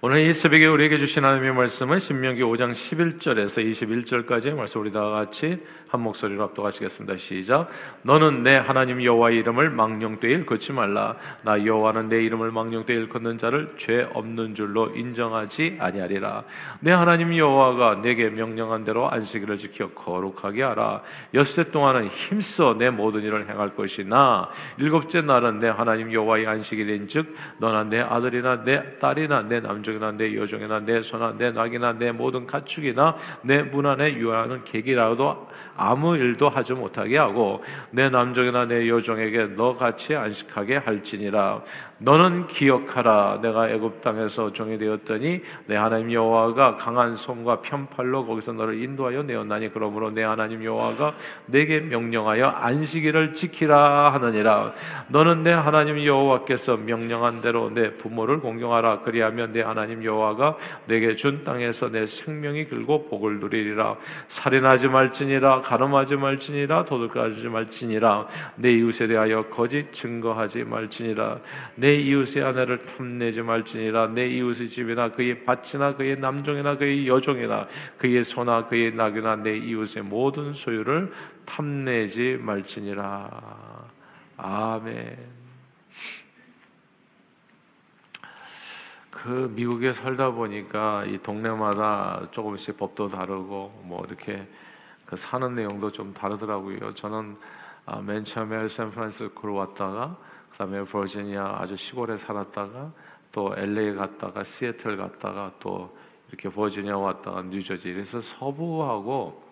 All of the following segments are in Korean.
오늘 이 새벽에 우리에게 주신 하나님의 말씀은 신명기 5장 11절에서 21절까지의 말씀 우리 다 같이 한 목소리로 합독하시겠습니다. 시작. 너는 내 하나님 여호와의 이름을 망령되이 일컫지 말라. 나 여호와는 내 이름을 망령되이 일컫는 자를 죄 없는 줄로 인정하지 아니하리라. 내 하나님 여호와가 내게 명령한 대로 안식일을 지켜 거룩하게 하라. 엿새 동안은 힘써 내 모든 일을 행할 것이나 일곱째 날은 내 하나님 여호와의 안식일인즉 너나 내 아들이나 내 딸이나 내 남 종이나 내 여종이나 내 소나 내 낙이나 내 모든 가축이나 내 문 안에 유하는 객이라도 아무 일도 하지 못하게 하고 내 남종이나 내 여종에게 너 같이 안식하게 할지니라 너는 기억하라. 내가 애굽 땅에서 종이 되었더니 내 하나님 여호와가 강한 손과 편팔로 거기서 너를 인도하여 내었나니 그러므로 내 하나님 여호와가 내게 명령하여 안식일을 지키라 하느니라. 너는 내 하나님 여호와께서 명령한 대로 내 부모를 공경하라. 그리하면 내 하나님 여호와가 내게 준 땅에서 내 생명이 길고 복을 누리리라. 살인하지 말지니라 가늠하지 말지니라 도둑하지 말지니라. 내 이웃에 대하여 거짓 증거하지 말지니라. 내내 이웃의 아내를 탐내지 말지니라 내 이웃의 집이나 그의 밭이나 그의 남종이나 그의 여종이나 그의 소나 그의 낙이나 내 이웃의 모든 소유를 탐내지 말지니라 아멘. 그 미국에 살다 보니까 이 동네마다 조금씩 법도 다르고 뭐 이렇게 그 사는 내용도 좀 다르더라고요. 저는 아, 맨 처음에 샌프란시스코로 왔다가 그다음에 버지니아 아주 시골에 살았다가 또 LA 갔다가 시애틀 갔다가 또 이렇게 버지니아 왔다가 뉴저지 그래서 서부하고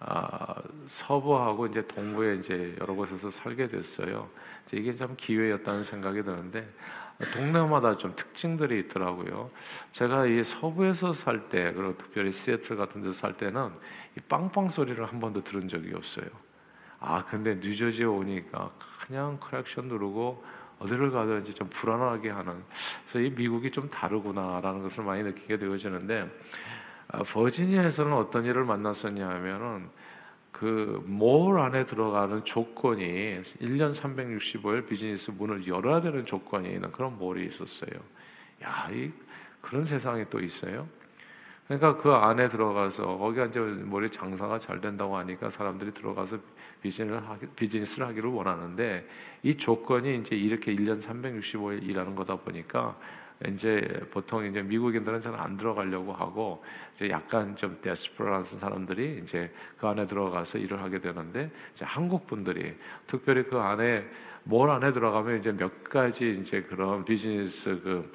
아, 서부하고 이제 동부에 이제 여러 곳에서 살게 됐어요. 이게 참 기회였다는 생각이 드는데 동네마다 좀 특징들이 있더라고요. 제가 이 서부에서 살 때, 그리고 특별히 시애틀 같은 데서 살 때는 이 빵빵 소리를 한 번도 들은 적이 없어요. 아 근데 뉴저지에 오니까 그냥 크랙션 누르고 어디를 가든지 좀 불안하게 하는 그래서 이 미국이 좀 다르구나라는 것을 많이 느끼게 되어지는데 아, 버지니아에서는 어떤 일을 만났었냐 하면은 그몰 안에 들어가는 조건이 1년 365일 비즈니스 문을 열어야 되는 조건이 있는 그런 몰이 있었어요. 야, 이 그런 세상이 또 있어요. 그러니까 그 안에 들어가서 거기가 이제 머리 장사가 잘 된다고 하니까 사람들이 들어가서 비즈니스를, 하기, 비즈니스를 하기를 원하는데 이 조건이 이제 이렇게 1년 365일 일하는 거다 보니까 이제 보통 이제 미국인들은 잘 안 들어가려고 하고 이제 약간 좀 데스프라한 사람들이 이제 그 안에 들어가서 일을 하게 되는데 이제 한국 분들이 특별히 그 안에 뭘 안에 들어가면 이제 몇 가지 이제 그런 비즈니스 그,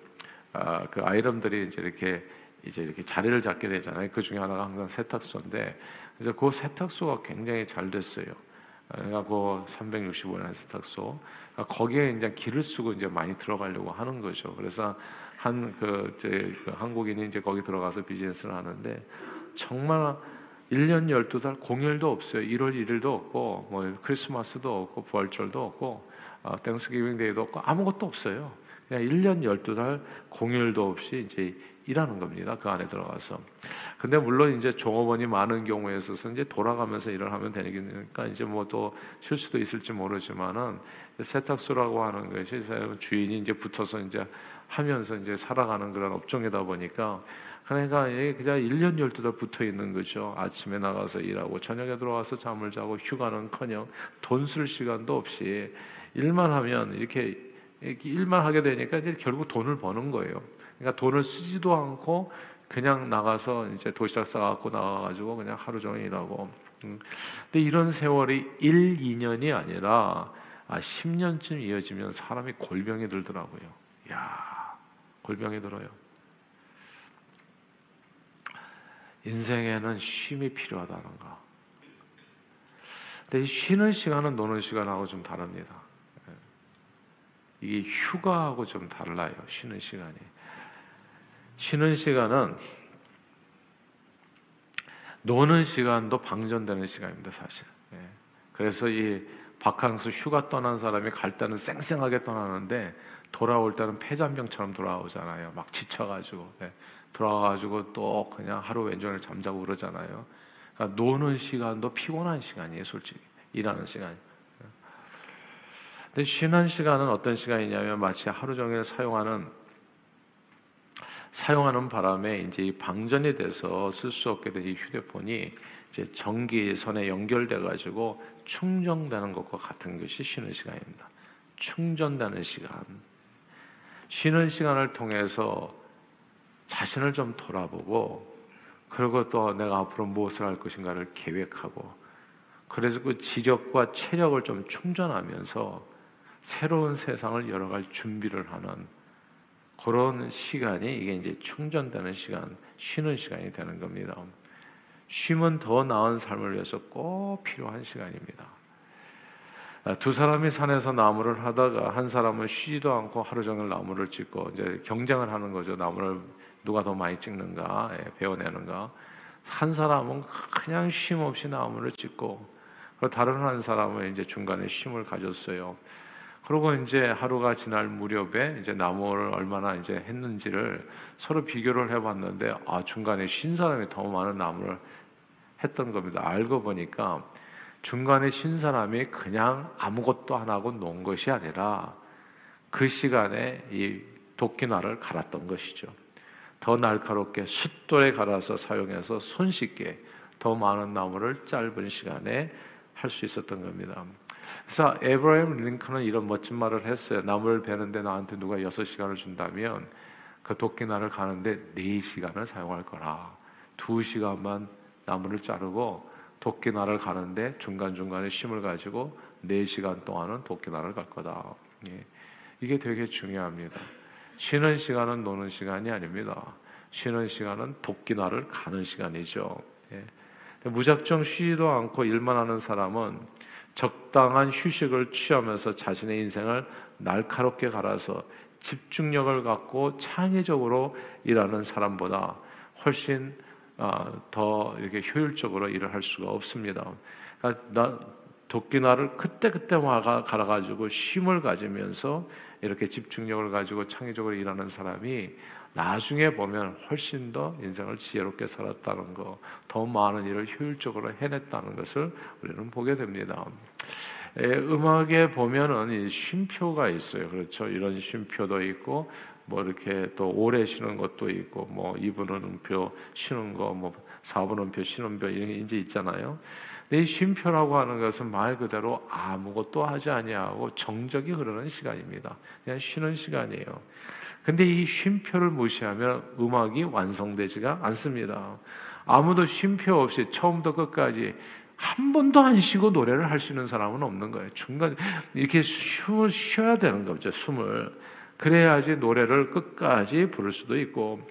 아, 그 아이템들이 이제 이렇게 이제 이렇게 자리를 잡게 되잖아요. 그 중에 하나가 항상 세탁소인데 그래서 그 세탁소가 굉장히 잘 됐어요. 그 365년 세탁소 그러니까 거기에 이제 길을 쓰고 이제 많이 들어가려고 하는 거죠. 그래서 한그 그 한국인이 이제 거기 들어가서 비즈니스를 하는데 정말 1년 12달 공휴일도 없어요. 1월 1일도 없고 뭐 크리스마스도 없고 부활절도 없고 어, Thanksgiving Day도 없고 아무것도 없어요. 그냥 1년 12달 공휴일도 없이 이제 일하는 겁니다. 그 안에 들어가서. 근데 물론 이제 종업원이 많은 경우에 있어서 이제 돌아가면서 일을 하면 되니까 이제 뭐 또 실수도 있을지 모르지만은 세탁소라고 하는 것이 주인이 이제 붙어서 이제 하면서 이제 살아가는 그런 업종이다 보니까 그러니까 그냥 1년 12달 붙어 있는 거죠. 아침에 나가서 일하고 저녁에 들어와서 잠을 자고 휴가는커녕 돈 쓸 시간도 없이 일만 하면 이렇게 일만 하게 되니까 이제 결국 돈을 버는 거예요. 그러니까 돈을 쓰지도 않고 그냥 나가서 이제 도시락 싸갖고 나가가지고 그냥 하루 종일 일하고. 음. 근데 이런 세월이 1, 2년이 아니라 아, 10년쯤 이어지면 사람이 골병이 들더라고요. 야, 골병이 들어요. 인생에는 쉼이 필요하다는 거. 근데 쉬는 시간은 노는 시간하고 좀 다릅니다. 예. 이게 휴가하고 좀 달라요. 쉬는 시간이. 쉬는 시간은 노는 시간도 방전되는 시간입니다, 사실. 예. 그래서 이 바캉스 휴가 떠난 사람이 갈 때는 쌩쌩하게 떠나는데 돌아올 때는 폐잔병처럼 돌아오잖아요. 막 지쳐가지고 예. 돌아와가지고 또 그냥 하루 왼종일 잠자고 그러잖아요. 그러니까 노는 시간도 피곤한 시간이에요, 솔직히 일하는 시간. 예. 근데 쉬는 시간은 어떤 시간이냐면 마치 하루 종일 사용하는 사용하는 바람에 이제 이 방전이 돼서 쓸 수 없게 된 이 휴대폰이 이제 전기선에 연결돼 가지고 충전되는 것과 같은 것이 쉬는 시간입니다. 충전되는 시간. 쉬는 시간을 통해서 자신을 좀 돌아보고 그리고 또 내가 앞으로 무엇을 할 것인가를 계획하고 그래서 그 지력과 체력을 좀 충전하면서 새로운 세상을 열어갈 준비를 하는 그런 시간이 이게 이제 충전되는 시간, 쉬는 시간이 되는 겁니다. 쉼은 더 나은 삶을 위해서 꼭 필요한 시간입니다. 아, 두 사람이 산에서 나무를 하다가 한 사람은 쉬지도 않고 하루 종일 나무를 찍고 이제 경쟁을 하는 거죠. 나무를 누가 더 많이 찍는가, 예, 배워내는가. 한 사람은 그냥 쉼 없이 나무를 찍고, 다른 한 사람은 이제 중간에 쉼을 가졌어요. 그리고 이제 하루가 지날 무렵에 이제 나무를 얼마나 이제 했는지를 서로 비교를 해봤는데, 아 중간에 쉰 사람이 더 많은 나무를 했던 겁니다. 알고 보니까 중간에 쉰 사람이 그냥 아무것도 안 하고 논 것이 아니라 그 시간에 이 도끼날을 갈았던 것이죠. 더 날카롭게 숫돌에 갈아서 사용해서 손쉽게 더 많은 나무를 짧은 시간에 할 수 있었던 겁니다. 그래서 에브라임 링컨은 이런 멋진 말을 했어요. 나무를 베는데 나한테 누가 여섯 시간을 준다면 그 도끼날을 가는데 네 시간을 사용할 거라. 두 시간만 나무를 자르고 도끼날을 가는데 중간중간에 쉼을 가지고 4시간 동안은 도끼날을 갈 거다. 예. 이게 되게 중요합니다. 쉬는 시간은 노는 시간이 아닙니다. 쉬는 시간은 도끼날을 가는 시간이죠. 예. 무작정 쉬지도 않고 일만 하는 사람은 적당한 휴식을 취하면서 자신의 인생을 날카롭게 갈아서 집중력을 갖고 창의적으로 일하는 사람보다 훨씬 아, 더 이렇게 효율적으로 일을 할 수가 없습니다. 그러니까 나 도끼날을 그때 그때 와가 갈아가지고 쉼을 가지면서 이렇게 집중력을 가지고 창의적으로 일하는 사람이 나중에 보면 훨씬 더 인생을 지혜롭게 살았다는 거, 더 많은 일을 효율적으로 해냈다는 것을 우리는 보게 됩니다. 에, 음악에 보면은 쉼표가 있어요. 그렇죠. 이런 쉼표도 있고 뭐 이렇게 또 오래 쉬는 것도 있고 뭐 2분 음표 쉬는 거 뭐 4분 음표 쉬는 표 이런 게 이제 있잖아요. 이 쉼표라고 하는 것은 말 그대로 아무것도 하지 아니하고 정적이 흐르는 시간입니다. 그냥 쉬는 시간이에요. 근데 이 쉼표를 무시하면 음악이 완성되지가 않습니다. 아무도 쉼표 없이 처음부터 끝까지 한 번도 안 쉬고 노래를 할 수 있는 사람은 없는 거예요. 중간 이렇게 숨을 쉬어야 되는 거죠. 숨을. 그래야지 노래를 끝까지 부를 수도 있고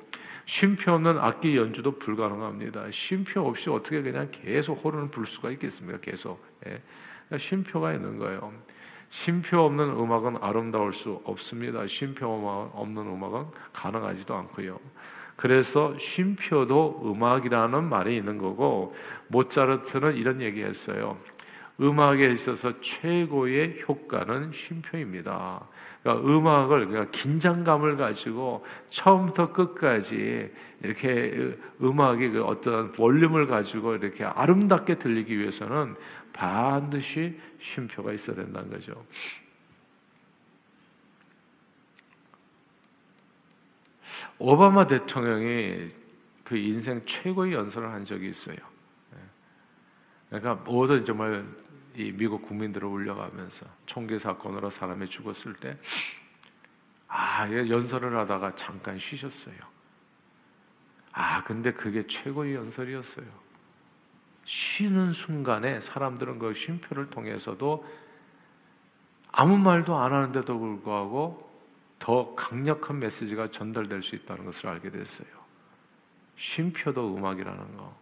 쉼표 없는 악기 연주도 불가능합니다. 쉼표 없이 어떻게 그냥 계속 호른을 불 수가 있겠습니까? 계속 예. 그러니까 쉼표가 있는 거예요. 쉼표 없는 음악은 아름다울 수 없습니다. 쉼표 없는 음악은 가능하지도 않고요. 그래서 쉼표도 음악이라는 말이 있는 거고 모차르트는 이런 얘기했어요. 음악에 있어서 최고의 효과는 쉼표입니다. 그러니까 음악을 그러니까 긴장감을 가지고 처음부터 끝까지 이렇게 음악이 그 어떤 볼륨을 가지고 이렇게 아름답게 들리기 위해서는 반드시 쉼표가 있어야 된다는 거죠. 오바마 대통령이 그 인생 최고의 연설을 한 적이 있어요. 예. 그러니까 모든 정말 이 미국 국민들을 울려가면서 총기 사건으로 사람이 죽었을 때, 아, 연설을 하다가 잠깐 쉬셨어요. 아, 근데 그게 최고의 연설이었어요. 쉬는 순간에 사람들은 그 쉼표를 통해서도 아무 말도 안 하는데도 불구하고 더 강력한 메시지가 전달될 수 있다는 것을 알게 됐어요. 쉼표도 음악이라는 거,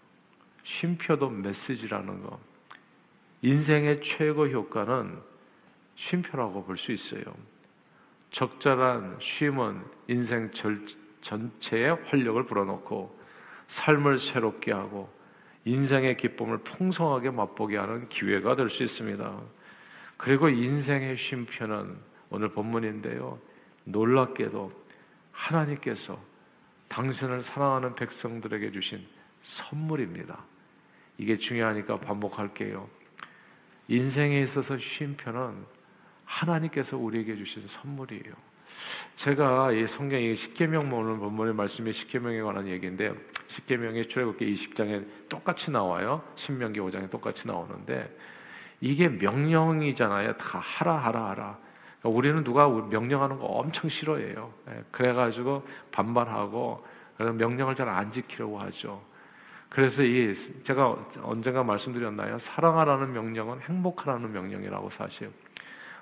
쉼표도 메시지라는 거, 인생의 최고 효과는 쉼표라고 볼 수 있어요. 적절한 쉼은 인생 절, 전체의 활력을 불어넣고 삶을 새롭게 하고 인생의 기쁨을 풍성하게 맛보게 하는 기회가 될 수 있습니다. 그리고 인생의 쉼표는 오늘 본문인데요. 놀랍게도 하나님께서 당신을 사랑하는 백성들에게 주신 선물입니다. 이게 중요하니까 반복할게요. 인생에 있어서 쉼표는 하나님께서 우리에게 주신 선물이에요. 제가 이 성경이 십계명 오늘 본문의 말씀이 십계명에 관한 얘기인데 십계명이 출애굽기 20장에 똑같이 나와요. 신명기 5장에 똑같이 나오는데 이게 명령이잖아요. 다 하라 하라 하라. 그러니까 우리는 누가 명령하는 거 엄청 싫어해요. 예, 그래가지고 반발하고 명령을 잘 안 지키려고 하죠. 그래서 이 제가 언젠가 말씀드렸나요? 사랑하라는 명령은 행복하라는 명령이라고 사실.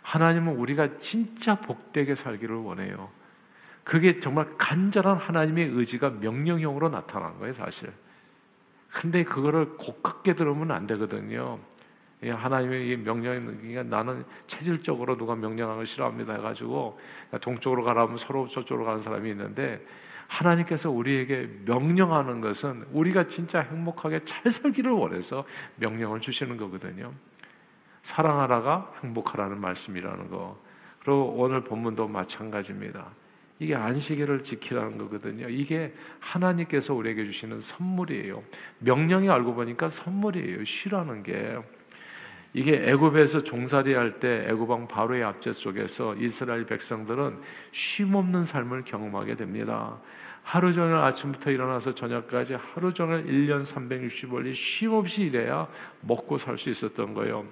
하나님은 우리가 진짜 복되게 살기를 원해요. 그게 정말 간절한 하나님의 의지가 명령형으로 나타난 거예요, 사실. 근데 그거를 고깝게 들으면 안 되거든요. 하나님의 명령이 나는 체질적으로 누가 명령하는 걸 싫어합니다 해가지고 동쪽으로 가라면 서로 저쪽으로 가는 사람이 있는데 하나님께서 우리에게 명령하는 것은 우리가 진짜 행복하게 잘 살기를 원해서 명령을 주시는 거거든요. 사랑하라가 행복하라는 말씀이라는 거. 그리고 오늘 본문도 마찬가지입니다. 이게 안식일을 지키라는 거거든요. 이게 하나님께서 우리에게 주시는 선물이에요. 명령이 알고 보니까 선물이에요. 쉬라는 게. 이게 애굽에서 종살이 할 때 애굽 왕 바로의 압제 속에서 이스라엘 백성들은 쉼 없는 삶을 경험하게 됩니다. 하루 종일 아침부터 일어나서 저녁까지 하루 종일 1년 365일 쉼 없이 일해야 먹고 살 수 있었던 거예요.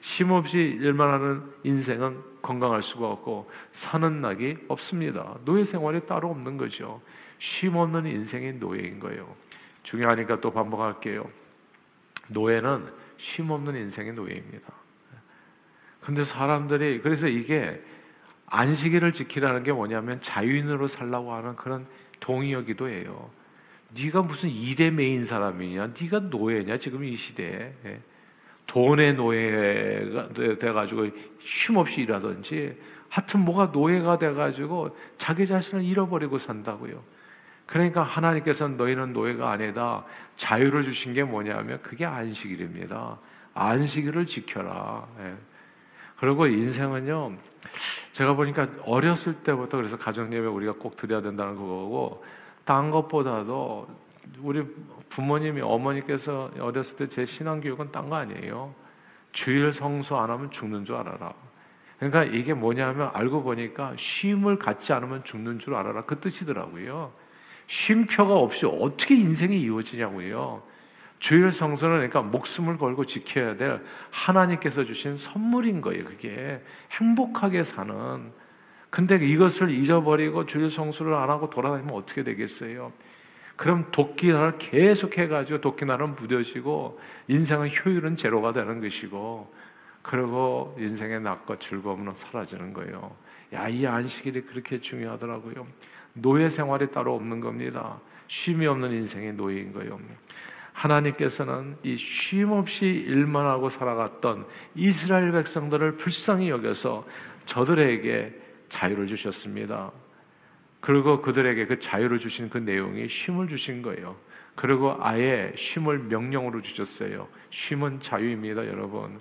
쉼 없이 일만 하는 인생은 건강할 수가 없고 사는 낙이 없습니다. 노예 생활이 따로 없는 거죠. 쉼 없는 인생이 노예인 거예요. 중요하니까 또 반복할게요. 노예는 쉼 없는 인생의 노예입니다. 근데 사람들이 그래서 이게 안식일을 지키라는 게 뭐냐면 자유인으로 살라고 하는 그런 동의어 기도 해요. 네가 무슨 일에 메인 사람이냐? 네가 노예냐? 지금 이 시대에 예. 돈의 노예가 돼가지고 쉼없이 일하든지 하여튼 뭐가 노예가 돼가지고 자기 자신을 잃어버리고 산다고요. 그러니까 하나님께서는 너희는 노예가 아니다. 자유를 주신 게 뭐냐면 그게 안식일입니다. 안식일을 지켜라. 예. 그리고 인생은요, 제가 보니까 어렸을 때부터 그래서 가정 예배 우리가 꼭 드려야 된다는 거고, 딴 것보다도 우리 부모님이 어머니께서 어렸을 때 제 신앙 교육은 딴 거 아니에요. 주일 성수 안 하면 죽는 줄 알아라. 그러니까 이게 뭐냐면 알고 보니까 쉼을 갖지 않으면 죽는 줄 알아라. 그 뜻이더라고요. 쉼표가 없이 어떻게 인생이 이루어지냐고요. 주일 성수는 그러니까 목숨을 걸고 지켜야 될 하나님께서 주신 선물인 거예요. 그게 행복하게 사는. 근데 이것을 잊어버리고 주일 성수를 안 하고 돌아다니면 어떻게 되겠어요? 그럼 도끼날을 계속 해가지고 도끼날은 부뎌지고 인생의 효율은 제로가 되는 것이고 그리고 인생의 낙과 즐거움은 사라지는 거예요. 야, 이 안식일이 그렇게 중요하더라고요. 노예 생활이 따로 없는 겁니다. 쉼이 없는 인생의 노예인 거예요. 하나님께서는 이 쉼 없이 일만 하고 살아갔던 이스라엘 백성들을 불쌍히 여겨서 저들에게 자유를 주셨습니다. 그리고 그들에게 그 자유를 주신 그 내용이 쉼을 주신 거예요. 그리고 아예 쉼을 명령으로 주셨어요. 쉼은 자유입니다, 여러분.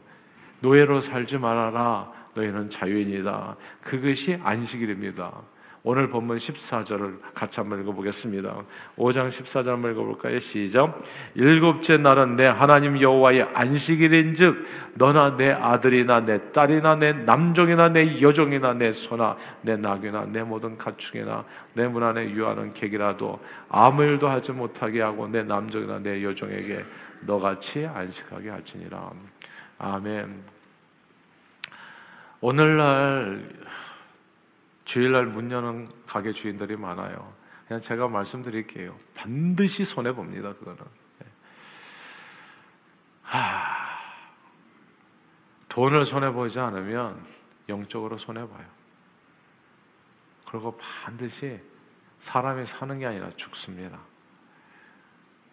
노예로 살지 말아라. 너희는 자유인이다. 그것이 안식일입니다. 오늘 본문 14절을 같이 한번 읽어보겠습니다. 5장 14절 한번 읽어볼까요? 시작. 일곱째 날은 내 하나님 여호와의 안식일인즉 너나 내 아들이나 내 딸이나 내 남종이나 내 여종이나 내 소나 내 낙이나 내 모든 가축이나 내 문 안에 유하는 객이라도 아무 일도 하지 못하게 하고 내 남종이나 내 여종에게 너같이 안식하게 할지니라. 아멘. 오늘날 주일날 문 여는 가게 주인들이 많아요. 그냥 제가 말씀드릴게요. 반드시 손해 봅니다. 그거는. 네. 하, 돈을 손해 보지 않으면 영적으로 손해 봐요. 그리고 반드시 사람이 사는 게 아니라 죽습니다.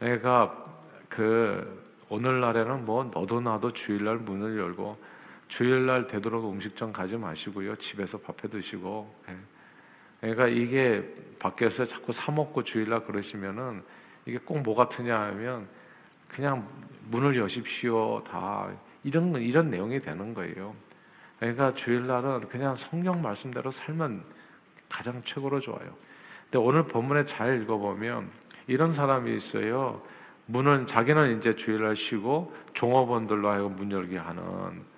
내가 그 오늘날에는 뭐 너도 나도 주일날 문을 열고 주일날 되도록 음식점 가지 마시고요. 집에서 밥해 드시고. 예. 그러니까 이게 밖에서 자꾸 사 먹고 주일날 그러시면은 이게 꼭 뭐 같으냐 하면 그냥 문을 여십시오. 다 이런 이런 내용이 되는 거예요. 그러니까 주일날은 그냥 성경 말씀대로 살면 가장 최고로 좋아요. 근데 오늘 본문에 잘 읽어보면 이런 사람이 있어요. 문은 자기는 이제 주일날 쉬고 종업원들로 하여금 문 열게 하는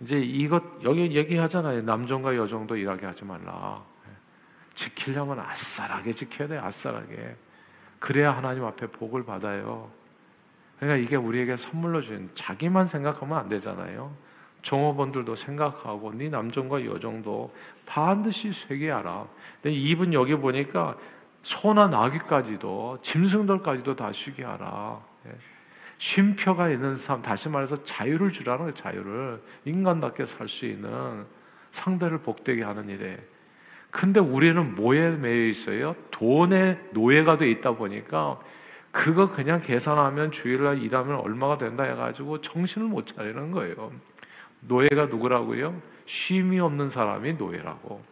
이제 이것 여기 얘기하잖아요. 남종과 여종도 일하게 하지 말라. 지키려면 아싸라게 지켜야 돼, 아싸라게. 그래야 하나님 앞에 복을 받아요. 그러니까 이게 우리에게 선물로 준 자기만 생각하면 안 되잖아요. 종업원들도 생각하고 네 남종과 여종도 반드시 쇠기하라. 근데 이분 여기 보니까 소나 나귀까지도 짐승들까지도 다 쉬게 하라. 예. 쉼표가 있는 삶, 다시 말해서 자유를 주라는 거예요. 자유를 인간답게 살 수 있는 상대를 복되게 하는 일에. 근데 우리는 뭐에 매여 있어요? 돈에 노예가 돼 있다 보니까 그거 그냥 계산하면 주일날 일하면 얼마가 된다 해가지고 정신을 못 차리는 거예요. 노예가 누구라고요? 쉼이 없는 사람이 노예라고.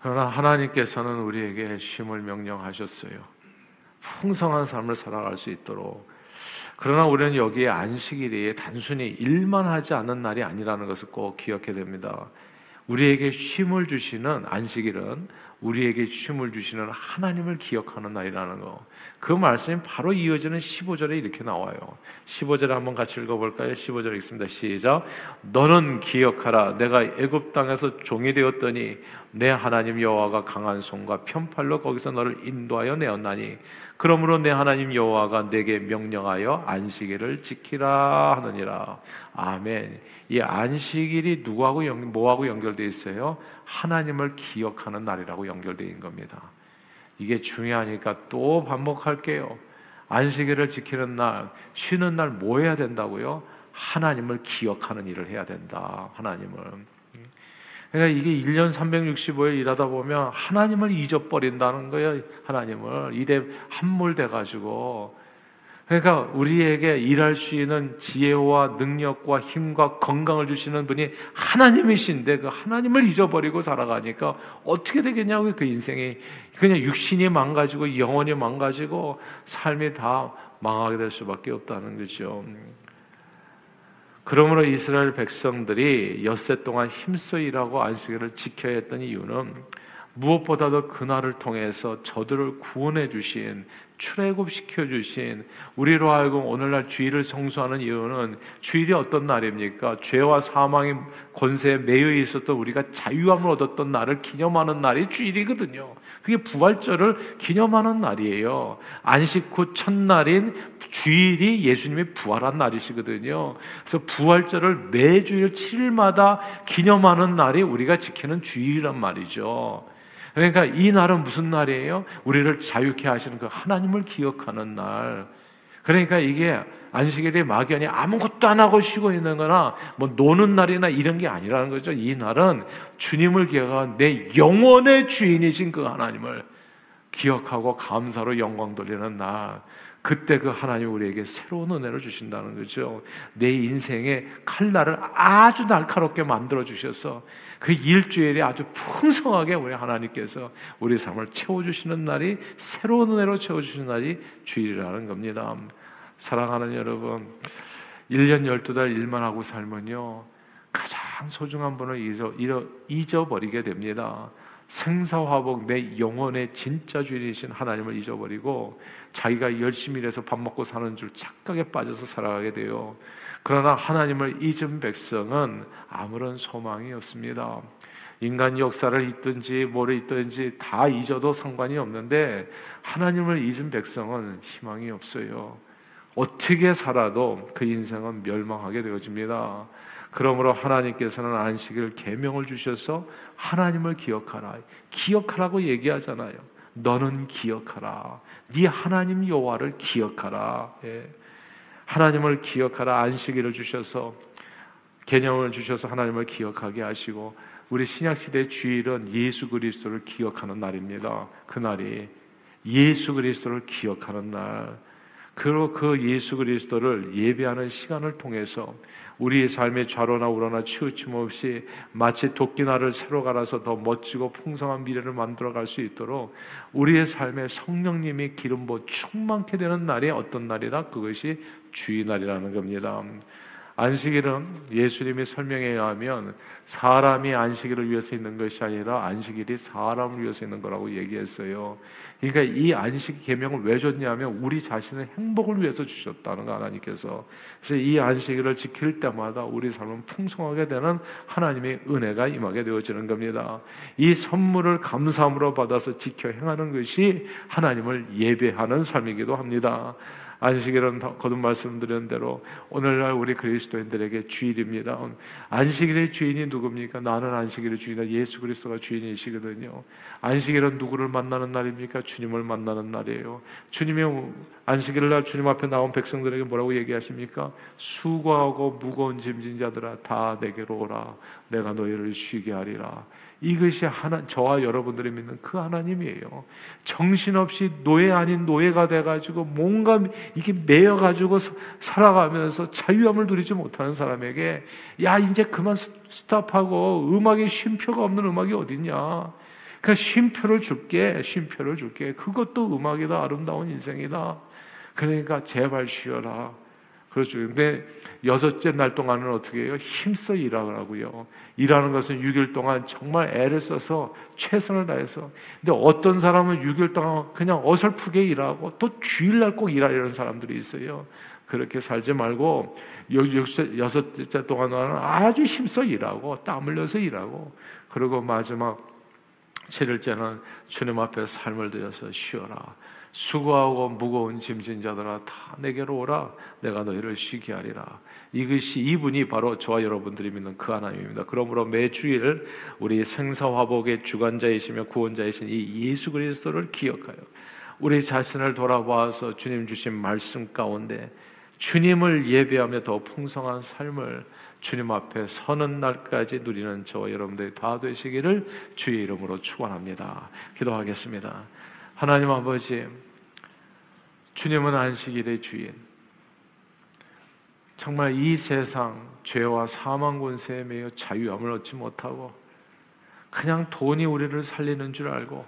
그러나 하나님께서는 우리에게 쉼을 명령하셨어요. 풍성한 삶을 살아갈 수 있도록. 그러나 우리는 여기에 안식일이 단순히 일만 하지 않는 날이 아니라는 것을 꼭 기억해야 됩니다. 우리에게 쉼을 주시는 안식일은 우리에게 쉼을 주시는 하나님을 기억하는 날이라는 거. 그 말씀이 바로 이어지는 15절에 이렇게 나와요. 15절에 한번 같이 읽어볼까요? 15절 읽습니다. 시작. 너는 기억하라. 내가 애굽 땅에서 종이 되었더니 내 하나님 여호와가 강한 손과 편팔로 거기서 너를 인도하여 내었나니 그러므로 내 하나님 여호와가 내게 명령하여 안식일을 지키라 하느니라. 아멘. 이 안식일이 누구하고 연, 뭐하고 연결되어 있어요? 하나님을 기억하는 날이라고 연결되어 있는 겁니다. 이게 중요하니까 또 반복할게요. 안식일을 지키는 날, 쉬는 날 뭐 해야 된다고요? 하나님을 기억하는 일을 해야 된다. 하나님을. 그러니까 이게 1년 365일 일하다 보면 하나님을 잊어버린다는 거예요. 하나님을. 일에 함몰돼 가지고 그러니까 우리에게 일할 수 있는 지혜와 능력과 힘과 건강을 주시는 분이 하나님이신데 그 하나님을 잊어버리고 살아가니까 어떻게 되겠냐고 그 인생이 그냥 육신이 망가지고 영혼이 망가지고 삶이 다 망하게 될 수밖에 없다는 거죠. 그러므로 이스라엘 백성들이 엿새 동안 힘써 일하고 안식일을 지켜야 했던 이유는 무엇보다도 그날을 통해서 저들을 구원해 주신 출애굽시켜 주신 우리로 하여금 오늘날 주일을 성수하는 이유는 주일이 어떤 날입니까? 죄와 사망의 권세에 매여 있었던 우리가 자유함을 얻었던 날을 기념하는 날이 주일이거든요. 그게 부활절을 기념하는 날이에요. 안식 후 첫날인 주일이 예수님이 부활한 날이시거든요. 그래서 부활절을 매주일 7일마다 기념하는 날이 우리가 지키는 주일이란 말이죠. 그러니까 이 날은 무슨 날이에요? 우리를 자유케 하시는 그 하나님을 기억하는 날. 그러니까 이게 안식일이 막연히 아무것도 안 하고 쉬고 있는 거나 뭐 노는 날이나 이런 게 아니라는 거죠. 이 날은 주님을 기억하는 내 영혼의 주인이신 그 하나님을 기억하고 감사로 영광 돌리는 날. 그때 그 하나님 우리에게 새로운 은혜를 주신다는 거죠. 내 인생의 칼날을 아주 날카롭게 만들어 주셔서 그 일주일에 아주 풍성하게 우리 하나님께서 우리 삶을 채워 주시는 날이 새로운 은혜로 채워 주시는 날이 주일이라는 겁니다. 사랑하는 여러분, 1년 12달 일만 하고 살면요. 가장 소중한 분을 잊어, 잊어 버리게 됩니다. 생사화복 내 영혼의 진짜 주인이신 하나님을 잊어버리고 자기가 열심히 일해서 밥 먹고 사는 줄 착각에 빠져서 살아가게 돼요. 그러나 하나님을 잊은 백성은 아무런 소망이 없습니다. 인간 역사를 잊든지 뭐를 잊든지 다 잊어도 상관이 없는데 하나님을 잊은 백성은 희망이 없어요. 어떻게 살아도 그 인생은 멸망하게 되어집니다. 그러므로 하나님께서는 안식일 계명을 주셔서 하나님을 기억하라. 기억하라고 얘기하잖아요. 너는 기억하라. 네 하나님 여호와를 기억하라. 예. 하나님을 기억하라. 안식일을 주셔서 개념을 주셔서 하나님을 기억하게 하시고 우리 신약 시대 주일은 예수 그리스도를 기억하는 날입니다. 그 날이 예수 그리스도를 기억하는 날. 그리고 그 예수 그리스도를 예배하는 시간을 통해서 우리의 삶의 좌로나 우로나 치우침 없이 마치 도끼날을 새로 갈아서 더 멋지고 풍성한 미래를 만들어 갈 수 있도록 우리의 삶에 성령님이 기름 부어 충만케 되는 날이 어떤 날이다? 그것이 주의날이라는 겁니다. 안식일은 예수님이 설명에 의하면 사람이 안식일을 위해서 있는 것이 아니라 안식일이 사람을 위해서 있는 거라고 얘기했어요. 그러니까 이 안식 계명을 왜 줬냐면 우리 자신의 행복을 위해서 주셨다는 거 하나님께서. 그래서 이 안식일을 지킬 때마다 우리 삶은 풍성하게 되는 하나님의 은혜가 임하게 되어지는 겁니다. 이 선물을 감사함으로 받아서 지켜 행하는 것이 하나님을 예배하는 삶이기도 합니다. 안식일은 거듭 말씀드린 대로 오늘날 우리 그리스도인들에게 주일입니다. 안식일의 주인이 누굽니까? 나는 안식일의 주인이다. 예수 그리스도가 주인이시거든요. 안식일은 누구를 만나는 날입니까? 주님을 만나는 날이에요. 주님이 안식일 날 주님 앞에 나온 백성들에게 뭐라고 얘기하십니까? 수고하고 무거운 짐진 자들아 다 내게로 오라. 내가 너희를 쉬게 하리라. 이것이 하나 저와 여러분들이 믿는 그 하나님이에요. 정신없이 노예 아닌 노예가 돼 가지고 뭔가 이게 매여 가지고 살아가면서 자유함을 누리지 못하는 사람에게 야 이제 그만 스탑하고 음악에 쉼표가 없는 음악이 어딨냐? 그 쉼표를 줄게, 쉼표를 줄게. 그것도 음악이다, 아름다운 인생이다. 그러니까 제발 쉬어라. 그렇죠. 근데 여섯째 날 동안은 어떻게 해요? 힘써 일하라고요. 일하는 것은 6일 동안 정말 애를 써서 최선을 다해서. 근데 어떤 사람은 6일 동안 그냥 어설프게 일하고 또 주일날 꼭 일하려는 사람들이 있어요. 그렇게 살지 말고 여섯째 동안은 아주 힘써 일하고 땀 흘려서 일하고 그리고 마지막 7일째는 주님 앞에 삶을 들여서 쉬어라. 수고하고 무거운 짐진 자들아 다 내게로 오라 내가 너희를 쉬게 하리라 이것이 이분이 바로 저와 여러분들이 믿는 그 하나님입니다 그러므로 매주일 우리 생사화복의 주관자이시며 구원자이신 이 예수 그리스도를 기억하여 우리 자신을 돌아보아서 주님 주신 말씀 가운데 주님을 예배하며 더 풍성한 삶을 주님 앞에 서는 날까지 누리는 저와 여러분들이 다 되시기를 주의 이름으로 축원합니다. 기도하겠습니다. 하나님 아버지, 주님은 안식일의 주인. 정말 이 세상 죄와 사망 권세에 매여 자유함을 얻지 못하고 그냥 돈이 우리를 살리는 줄 알고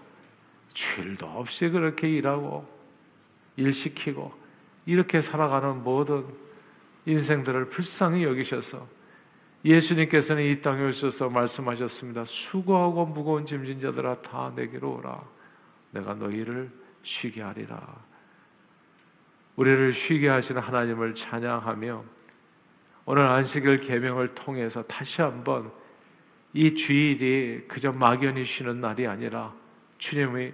죄일도 없이 그렇게 일하고 일시키고 이렇게 살아가는 모든 인생들을 불쌍히 여기셔서 예수님께서는 이 땅에 오셔서 말씀하셨습니다. 수고하고 무거운 짐진 자들아 다 내게로 오라. 내가 너희를 쉬게 하리라. 우리를 쉬게 하시는 하나님을 찬양하며 오늘 안식일 계명을 통해서 다시 한번 이 주일이 그저 막연히 쉬는 날이 아니라 주님의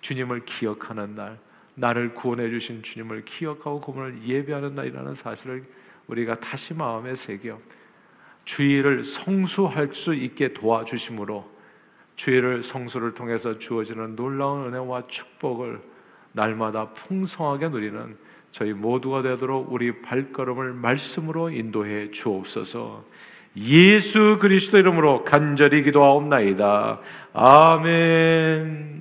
주님을 기억하는 날, 나를 구원해 주신 주님을 기억하고 그분을 예배하는 날이라는 사실을 우리가 다시 마음에 새겨 주일을 성수할 수 있게 도와주심으로 주일을 성수를 통해서 주어지는 놀라운 은혜와 축복을 날마다 풍성하게 누리는 저희 모두가 되도록 우리 발걸음을 말씀으로 인도해 주옵소서. 예수 그리스도 이름으로 간절히 기도하옵나이다. 아멘.